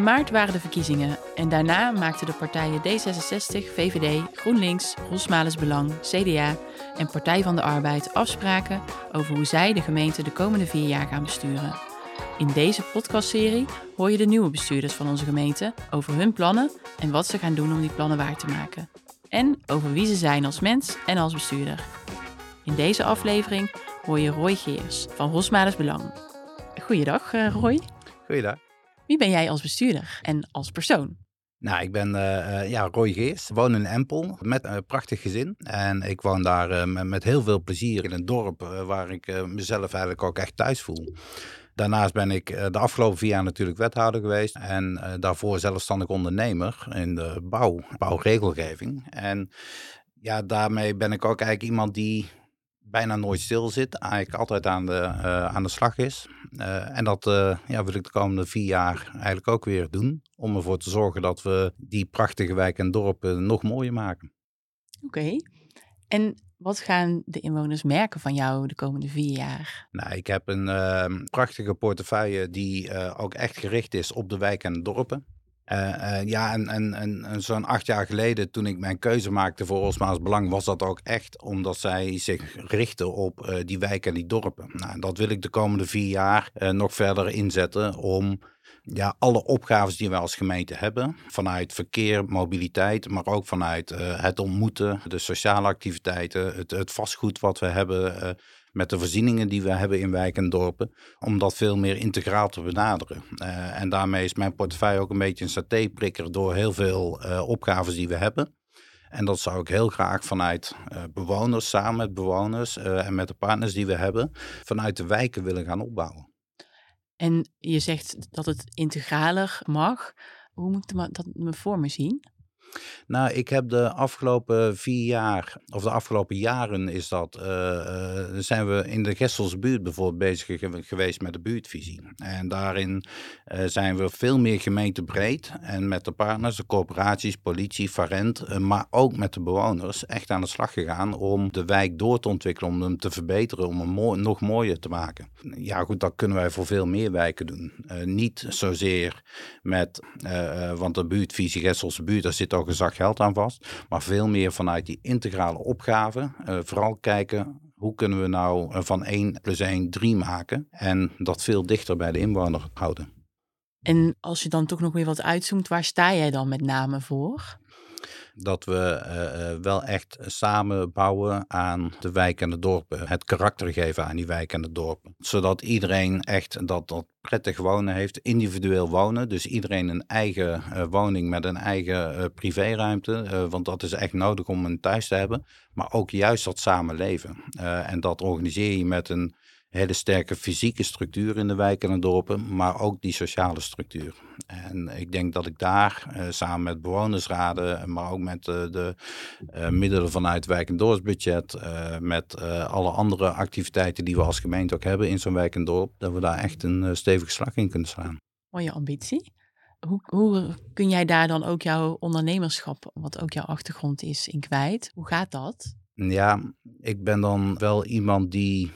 In maart waren de verkiezingen en daarna maakten de partijen D66, VVD, GroenLinks, Rosmales Belang, CDA en Partij van de Arbeid afspraken over hoe zij de gemeente de komende vier jaar gaan besturen. In deze podcastserie hoor je de nieuwe bestuurders van onze gemeente over hun plannen en wat ze gaan doen om die plannen waar te maken. En over wie ze zijn als mens en als bestuurder. In deze aflevering hoor je Roy Geers van Rosmales Belang. Goeiedag eh, Roy. Goeiedag. Wie ben jij als bestuurder en als persoon? Nou, ik ben uh, ja, Roy Geers, woon in Empel met een prachtig gezin. En ik woon daar met, met, heel veel plezier in een dorp waar ik mezelf eigenlijk ook echt thuis voel. Daarnaast ben ik de afgelopen vier jaar natuurlijk wethouder geweest en daarvoor zelfstandig ondernemer in de bouw, bouwregelgeving. En ja, daarmee ben ik ook eigenlijk iemand die bijna nooit stil zit. Eigenlijk altijd aan de, uh, aan de slag is. Uh, en dat uh, ja, wil ik de komende vier jaar eigenlijk ook weer doen. Om ervoor te zorgen dat we die prachtige wijken en dorpen nog mooier maken. Oké. Okay. En wat gaan de inwoners merken van jou de komende vier jaar? Nou, ik heb een prachtige portefeuille die ook echt gericht is op de wijken en dorpen. Uh, uh, ja, en, zo'n acht jaar geleden, toen ik mijn keuze maakte voor Osma's Belang, was dat ook echt omdat zij zich richten op uh, die wijken en die dorpen. Nou, dat wil ik de komende vier jaar nog verder inzetten om ja, alle opgaves die wij als gemeente hebben, vanuit verkeer, mobiliteit, maar ook vanuit het ontmoeten, de sociale activiteiten, het, het vastgoed wat we hebben met de voorzieningen die we hebben in wijken en dorpen, om dat veel meer integraal te benaderen. Uh, en daarmee is mijn portefeuille ook een beetje een satéprikker door heel veel uh, opgaves die we hebben. En dat zou ik heel graag vanuit uh, bewoners, samen met bewoners en met de partners die we hebben, vanuit de wijken willen gaan opbouwen. En je zegt dat het integraler mag. Hoe moet ik dat me voor me zien? Nou, ik heb de afgelopen vier jaar, of de afgelopen jaren is dat, uh, uh, zijn we in de Gesselse buurt bijvoorbeeld bezig geweest met de buurtvisie. En daarin uh, zijn we veel meer gemeentebreed en met de partners, de corporaties, politie, Farent, maar ook met de bewoners echt aan de slag gegaan om de wijk door te ontwikkelen, om hem te verbeteren, om hem nog mooier te maken. Ja goed, dat kunnen wij voor veel meer wijken doen. niet zozeer met, want de buurtvisie Gesselse buurt, daar zit ook gezag geld aan vast. Maar veel meer vanuit die integrale opgave. Uh, vooral kijken hoe kunnen we nou eh, van 1 plus 1 3 maken. En dat veel dichter bij de inwoner houden. En als je dan toch nog weer wat uitzoomt, waar sta jij dan met name voor? Dat we uh, wel echt samen bouwen aan de wijk en de dorpen. Het karakter geven aan die wijk en de dorpen. Zodat iedereen echt dat, dat prettig wonen heeft, individueel wonen. Dus iedereen een eigen uh, woning met een eigen privéruimte. want dat is echt nodig om een thuis te hebben. Maar ook juist dat samenleven. en dat organiseer je met een hele sterke fysieke structuur in de wijken en dorpen, maar ook die sociale structuur. En ik denk dat ik daar uh, samen met bewonersraden, maar ook met uh, de uh, middelen vanuit wijk- en dorpsbudget, met alle andere activiteiten die we als gemeente ook hebben in zo'n wijk en dorp, dat we daar echt een stevige slag in kunnen slaan. Mooie ambitie. Hoe, hoe kun jij daar dan ook jouw ondernemerschap, wat ook jouw achtergrond is, in kwijt? Hoe gaat dat? Ja, ik ben dan wel iemand die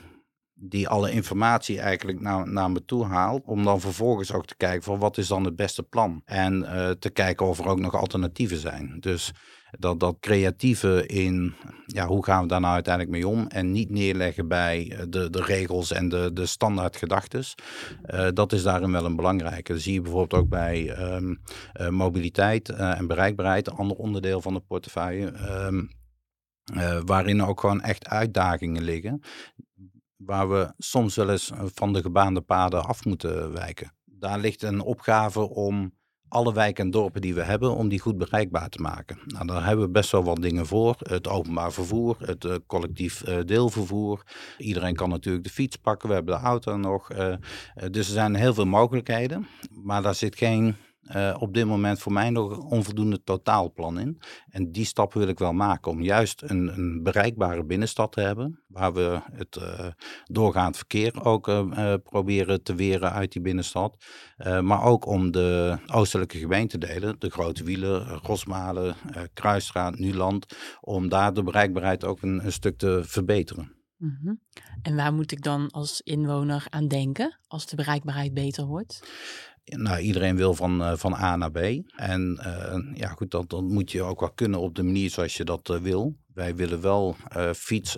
die alle informatie eigenlijk naar, naar me toe haalt. Om dan vervolgens ook te kijken van wat is dan het beste plan. En uh, te kijken of er ook nog alternatieven zijn. Dus dat, dat creatieve in, ja, hoe gaan we daar nou uiteindelijk mee om? En niet neerleggen bij eh, de, de regels en de, de standaard gedachtes. Uh, dat is daarin wel een belangrijke. Dat zie je bijvoorbeeld ook bij uh, mobiliteit en bereikbaarheid, een ander onderdeel van de portefeuille. Uh, waarin ook gewoon echt uitdagingen liggen waar we soms wel eens eh, van de gebaande paden af moeten wijken. Daar ligt een opgave om alle wijken en dorpen die we hebben, om die goed bereikbaar te maken. Nou, daar hebben we best wel wat dingen voor. Het openbaar vervoer, het uh, collectief uh, deelvervoer. Iedereen kan natuurlijk de fiets pakken, we hebben de auto nog. Dus er zijn heel veel mogelijkheden, maar daar zit geen uh, op dit moment voor mij nog onvoldoende totaalplan in. En die stap wil ik wel maken om juist een, een bereikbare binnenstad te hebben. Waar we het uh, doorgaand verkeer ook uh, proberen te weren uit die binnenstad. maar ook om de oostelijke gemeentedelen, de Grote Wielen, Rosmalen, Kruisstraat, Nuland. Om daar de bereikbaarheid ook een stuk te verbeteren. Mm -hmm. En waar moet ik dan als inwoner aan denken als de bereikbaarheid beter wordt? nou, iedereen wil van, van A naar B. En ja, goed, dat, dat moet je ook wel kunnen op de manier zoals je dat wil. Wij willen wel fiets,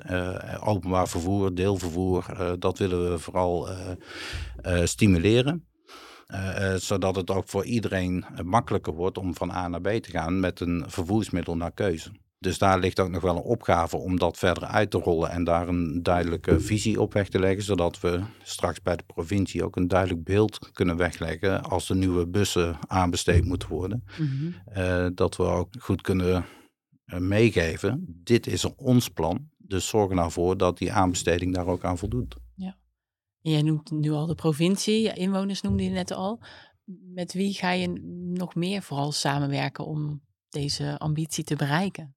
openbaar vervoer, deelvervoer, dat willen we vooral stimuleren. zodat het ook voor iedereen makkelijker wordt om van A naar B te gaan met een vervoersmiddel naar keuze. Dus daar ligt ook nog wel een opgave om dat verder uit te rollen en daar een duidelijke visie op weg te leggen, zodat we straks bij de provincie ook een duidelijk beeld kunnen wegleggen als de nieuwe bussen aanbesteed moeten worden. Mhm. Eh, dat we ook goed kunnen eh, meegeven, dit is ons plan, dus zorg er nou voor dat die aanbesteding daar ook aan voldoet. Ja. En jij noemt nu al de provincie, inwoners noemde je net al. Met wie ga je nog meer vooral samenwerken om deze ambitie te bereiken?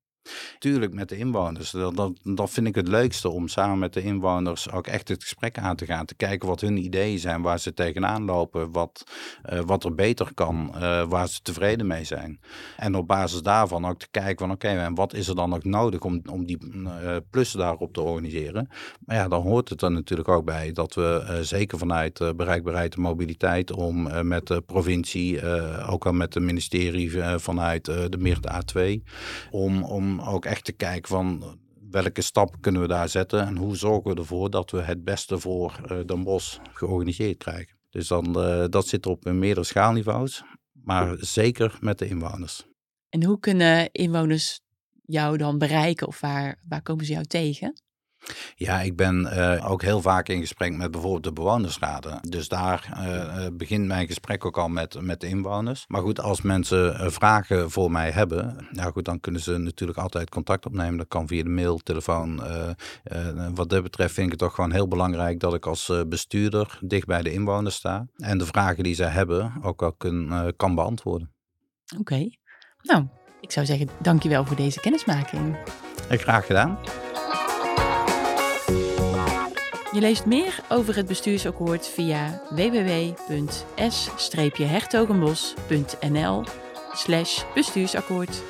Tuurlijk met de inwoners. Dat, dat, dat, vind ik het leukste om samen met de inwoners ook echt het gesprek aan te gaan. Te kijken wat hun ideeën zijn, waar ze tegenaan lopen, wat, uh, wat er beter kan, uh, waar ze tevreden mee zijn. En op basis daarvan ook te kijken van oké, en wat is er dan nog nodig om, om die uh, plus daarop te organiseren. Maar ja, dan hoort het er natuurlijk ook bij dat we zeker vanuit bereikbaarheid en mobiliteit om met de provincie, ook al met het ministerie vanuit de meer A2, om, om ook echt te kijken van welke stappen kunnen we daar zetten en hoe zorgen we ervoor dat we het beste voor uh, Den Bosch georganiseerd krijgen. Dus dan, uh, dat zit op meerdere schaalniveaus, maar zeker met de inwoners. En hoe kunnen inwoners jou dan bereiken of waar, waar komen ze jou tegen? Ja, ik ben uh, ook heel vaak in gesprek met bijvoorbeeld de bewonersraden. Dus daar uh, begint mijn gesprek ook al met, met de inwoners. Maar goed, als mensen vragen voor mij hebben, nou goed, dan kunnen ze natuurlijk altijd contact opnemen. Dat kan via de mail, telefoon. wat dat betreft vind ik het toch gewoon heel belangrijk dat ik als bestuurder dicht bij de inwoners sta. En de vragen die zij hebben ook wel kun, kan beantwoorden. Oké, nou, ik zou zeggen dankjewel voor deze kennismaking. Ik graag gedaan. Je leest meer over het bestuursakkoord via www.s-hertogenbos.nl bestuursakkoord.